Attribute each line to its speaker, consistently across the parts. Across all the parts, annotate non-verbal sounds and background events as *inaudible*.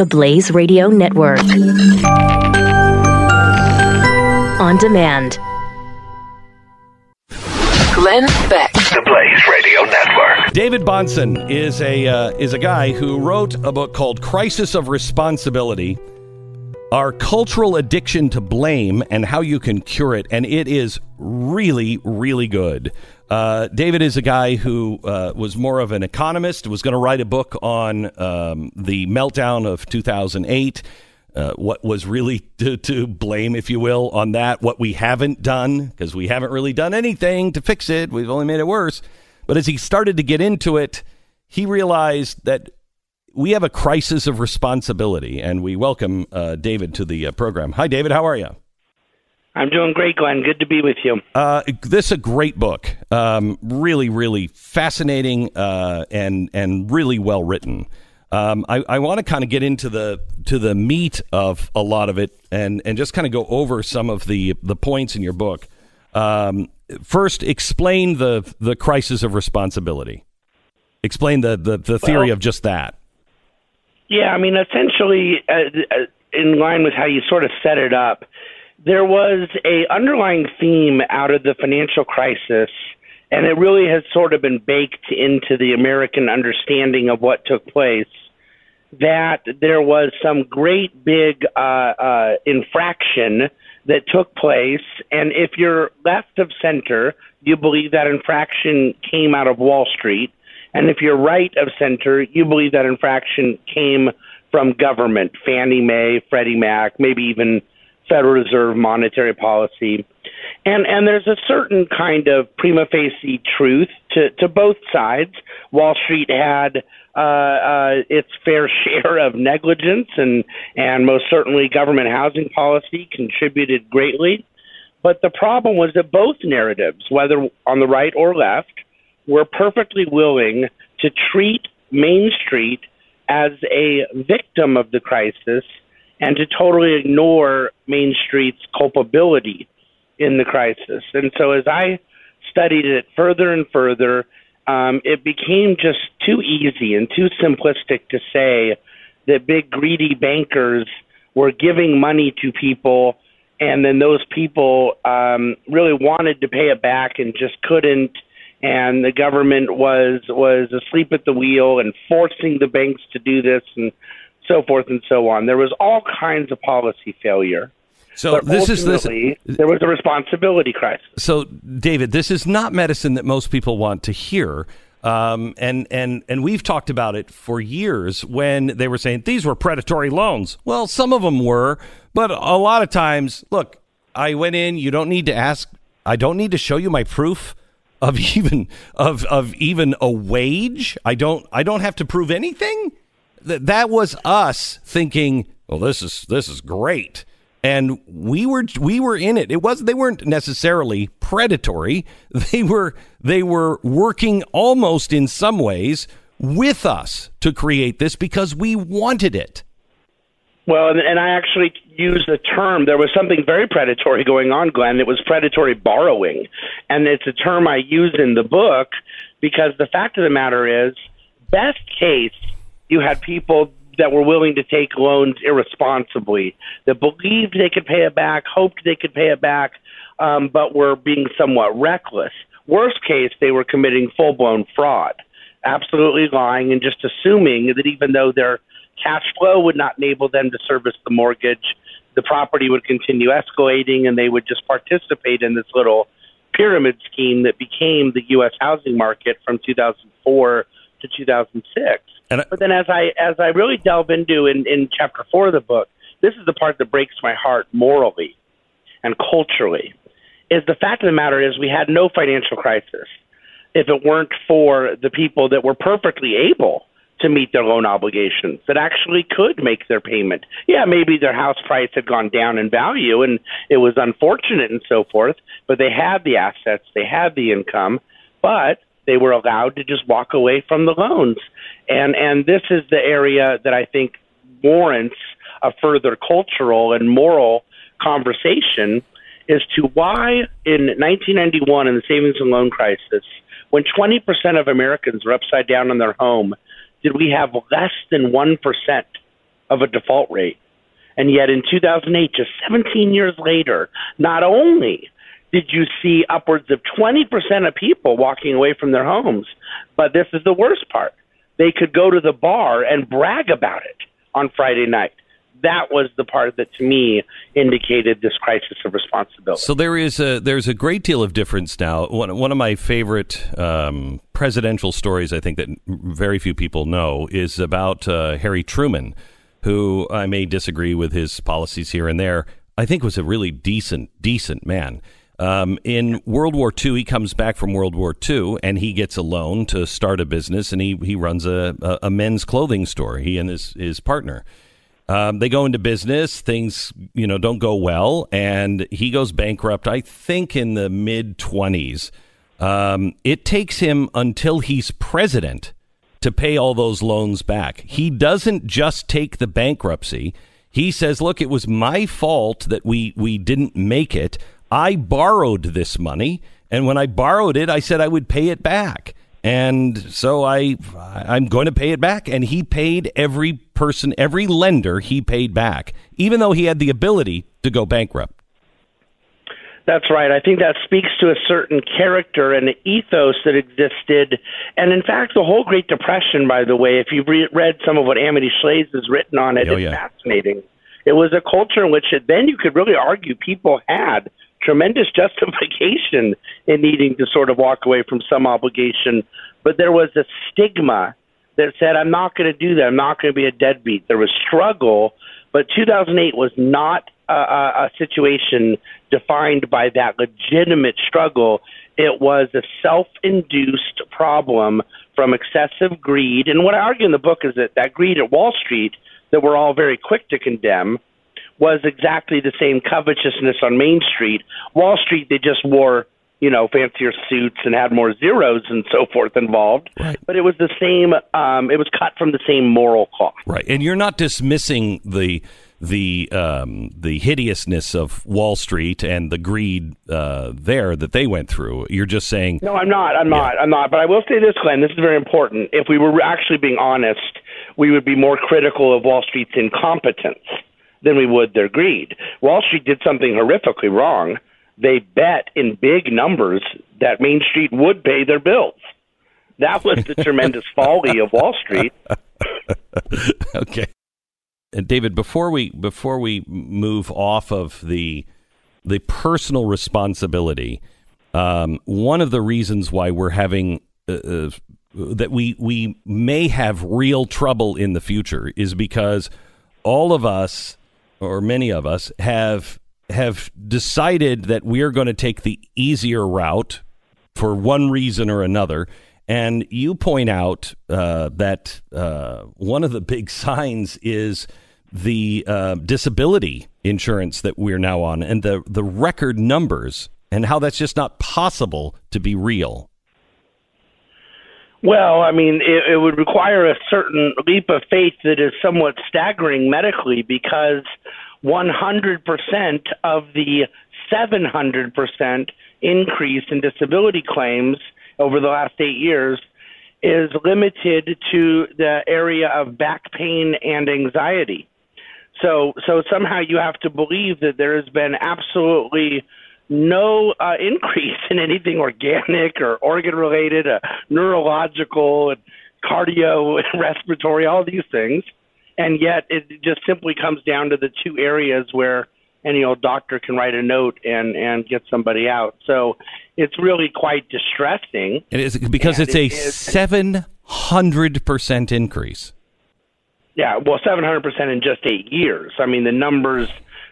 Speaker 1: the Blaze Radio Network. On demand.
Speaker 2: Glenn Beck.
Speaker 3: The Blaze Radio Network.
Speaker 4: David Bahnsen is a uh, is a guy who wrote a book called Crisis of Responsibility: Our Cultural Addiction to Blame and How You Can Cure It, and it is really really good. Uh, David is a guy who uh, was more of an economist, was going to write a book on um, the meltdown of 2008. Uh, what was really *laughs* to, to, blame, if you will, on that, what we haven't done, because we haven't really done anything to fix it. We've only made it worse. But as he started to get into it, he realized that we have a crisis of responsibility. And we welcome uh, David to the uh, program. Hi, David. How are you?
Speaker 5: I'm doing great, Glenn. Good to be with you.
Speaker 4: Uh, this is a great book. Um, really, really fascinating uh, and and really well written. Um, I, I want to kind of get into the to the meat of a lot of it and and just kind of go over some of the the points in your book. Um, first, explain the the crisis of responsibility. Explain the the, the theory well, of just that.
Speaker 5: Yeah, I mean, essentially, uh, uh in line with how you sort of set it up there was a underlying theme out of the financial crisis and it really has sort of been baked into the American understanding of what took place that there was some great big uh, uh, infraction that took place, and if you're left of center, you believe that infraction came out of Wall Street, and if you're right of center, you believe that infraction came from government, Fannie Mae, Freddie Mac, maybe even Federal Reserve monetary policy. And and there's a certain kind of prima facie truth to, to both sides. Wall Street had uh, uh, its fair *laughs* share of negligence, and and most certainly government housing policy contributed greatly. But the problem was that both narratives, whether on the right or left, were perfectly willing to treat Main Street as a victim of the crisis and to totally ignore Main Street's culpability in the crisis. And so as I studied it further and further, um, it became just too easy and too simplistic to say that big greedy bankers were giving money to people and then those people um, really wanted to pay it back and just couldn't and the government was was asleep at the wheel and forcing the banks to do this and so forth and so on. There was all kinds of policy failure.
Speaker 4: So but this is this.
Speaker 5: There was a responsibility crisis.
Speaker 4: So, David, this is not medicine that most people want to hear. Um, and and and we've talked about it for years when they were saying these were predatory loans. Well, some of them were, but a lot of times, look, I went in. You don't need to ask. I don't need to show you my proof of even of of even a wage. I don't. I don't have to prove anything th- that was us thinking, well, this is this is great, and we were we were in it. It was they weren't necessarily predatory. *laughs* They were they were working almost in some ways with us to create this because we wanted it.
Speaker 5: Well, and, and I actually used the term. There was something very predatory going on, Glenn. It was predatory borrowing, and it's a term I use in the book because the fact of the matter is, best case you had people that were willing to take loans irresponsibly, that believed they could pay it back, hoped they could pay it back, um, but were being somewhat reckless. Worst case, they were committing full blown fraud, absolutely lying and just assuming that even though their cash flow would not enable them to service the mortgage, the property would continue escalating and they would just participate in this little pyramid scheme that became the U.S. housing market from 2004 to 2006. And I, but then as I as I really delve into in, in chapter four of the book, this is the part that breaks my heart morally and culturally. Is the fact of the matter is we had no financial crisis if it weren't for the people that were perfectly able to meet their loan obligations that actually could make their payment. Yeah, maybe their house price had gone down in value and it was unfortunate and so forth, but they had the assets, they had the income, but they were allowed to just walk away from the loans. And and this is the area that I think warrants a further cultural and moral conversation as to why in 1991 in the savings and loan crisis, when 20% of Americans were upside down in their home, did we have less than 1% of a default rate. And yet in 2008, just 17 years later, not only did you see upwards of 20% of people walking away from their homes, but this is the worst part. They could go to the bar and brag about it on Friday night that was the part that to me indicated this crisis of responsibility.
Speaker 4: So there is a there's a great deal of difference now. One one of my favorite um, presidential stories, I think that very few people know, is about uh, Harry Truman, who I may disagree with his policies here and there. I think was a really decent decent man. Um, in World War II, he comes back from World War II and he gets a loan to start a business and he, he runs a, a, a men's clothing store, he and his, his partner. Um, they go into business, things you know don't go well, and he goes bankrupt. I think in the mid twenties. Um, it takes him until he's president to pay all those loans back. He doesn't just take the bankruptcy. He says, "Look, it was my fault that we we didn't make it. I borrowed this money, and when I borrowed it, I said I would pay it back." And so I I'm going to pay it back. And he paid every person, every lender he paid back, even though he had the ability to go bankrupt.
Speaker 5: That's right. I think that speaks to a certain character and ethos that existed. And in fact, the whole Great Depression, by the way, if you've re- read some of what Amity Shlaes has written on it,
Speaker 4: oh,
Speaker 5: it's
Speaker 4: yeah.
Speaker 5: fascinating. It was a culture in which it, then you could really argue people had tremendous *laughs* justification in needing to sort of walk away from some obligation, but there was a stigma that said, I'm not going to do that. I'm not going to be a deadbeat. There was struggle, but 2008 was not a, a, situation defined by that legitimate struggle. It was a self induced problem from excessive greed. And what I argue in the book is that that greed at Wall Street that we're all very quick to condemn was exactly the same covetousness on Main Street. Wall Street, they just wore, you know, fancier suits and had more zeros and so forth involved.
Speaker 4: Right.
Speaker 5: But it was the same. Um, it was cut from the same moral cloth.
Speaker 4: Right, and you're not dismissing the the um, the hideousness of Wall Street and the greed uh, there that they went through. You're just saying
Speaker 5: no, I'm not. I'm not. I'm not. But I will say this, Glenn. This is very important. If we were actually being honest, we would be more critical of Wall Street's incompetence than we would their greed. Wall Street did something horrifically wrong. They bet in big numbers that Main Street would pay their bills. That was the tremendous *laughs* folly of Wall Street. *laughs*
Speaker 4: okay. And David, before we before we move off of the the personal responsibility, um, one of the reasons why we're having uh, uh, that we we may have real trouble in the future is because all of us or many of us have have decided that we are going to take the easier route for one reason or another. And you point out uh, that uh, one of the big *laughs* signs is the uh, disability insurance that we're now on, and the the record numbers, and how that's just not possible to be real.
Speaker 5: Well, I mean, it, it would require a certain leap of faith that is somewhat staggering medically because 100% of the 700% increase in disability claims over the last eight years is limited to the area of back pain and anxiety. So, so somehow you have to believe that there has been absolutely no uh, increase in anything organic or organ related, uh, neurological, and cardio, and *laughs* respiratory, all these things. And yet it just simply comes down to the two areas where any old doctor can write a note and, and get somebody out. So it's really quite distressing.
Speaker 4: It is because it's a seven hundred percent increase.
Speaker 5: Yeah, well, seven hundred percent in just eight years. I mean, the numbers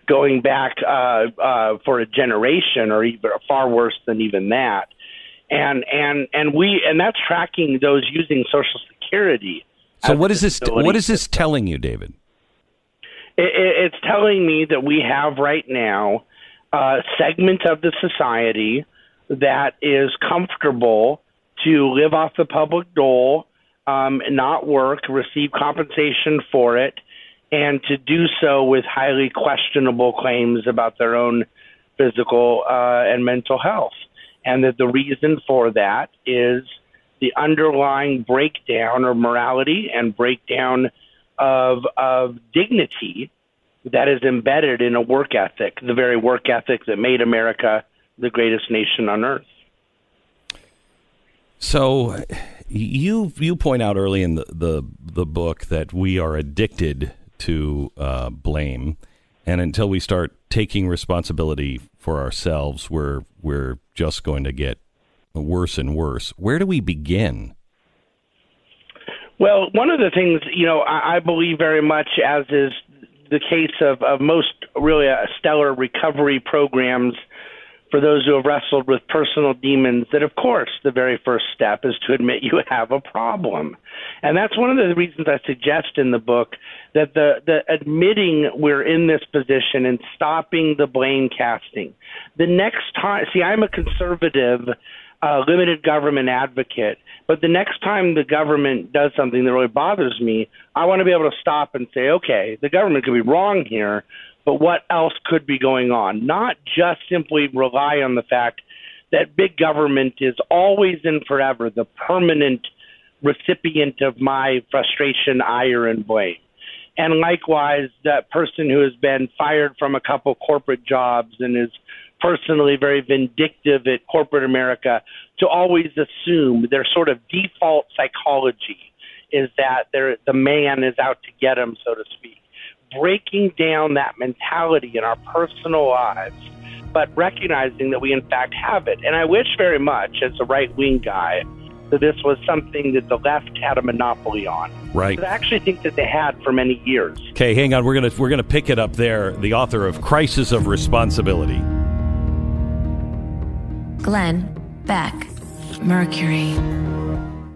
Speaker 5: going back uh, uh, for a generation or even far worse than even that. And and and we and that's tracking those using Social Security.
Speaker 4: So what is this? What is this telling you, David?
Speaker 5: It, it's telling me that we have right now a segment of the society that is comfortable to live off the public dole, um, not work, receive compensation for it, and to do so with highly questionable claims about their own physical uh, and mental health. And that the reason for that is the underlying breakdown of morality and breakdown of of dignity that is embedded in a work ethic, the very work ethic that made America the greatest nation on earth.
Speaker 4: So, you you point out early in the the, the book that we are addicted to uh, blame, and until we start taking responsibility for ourselves, we're we're just going to get worse and worse. Where do we begin?
Speaker 5: Well, one of the things you know I, I believe very much, as is the case of, of most really uh, stellar recovery programs for those who have wrestled with personal demons that of course the very first step is to admit you *laughs* have a problem. And that's one of the reasons i suggest in the book that the the admitting we're in this position and stopping the blame casting. The next time see i'm a conservative uh, limited government advocate but the next time the government does something that really bothers me i want to be able to stop and say okay the government could be wrong here but what else could be going on? Not just simply rely on the fact that big government is always and forever the permanent recipient of my frustration, ire, and blame. And likewise, that person who has been fired from a couple corporate jobs and is personally very vindictive at corporate America to always assume their sort of default psychology is that the man is out to get him, so to speak breaking down that mentality in our personal lives, but recognizing that we in fact have it. And I wish very much, as a right wing guy, that this was something that the left had a monopoly on.
Speaker 4: Right.
Speaker 5: I actually think that they had for many years.
Speaker 4: Okay, hang on. We're gonna we're gonna pick it up there. The author of Crisis of Responsibility.
Speaker 2: Glenn Beck, Mercury.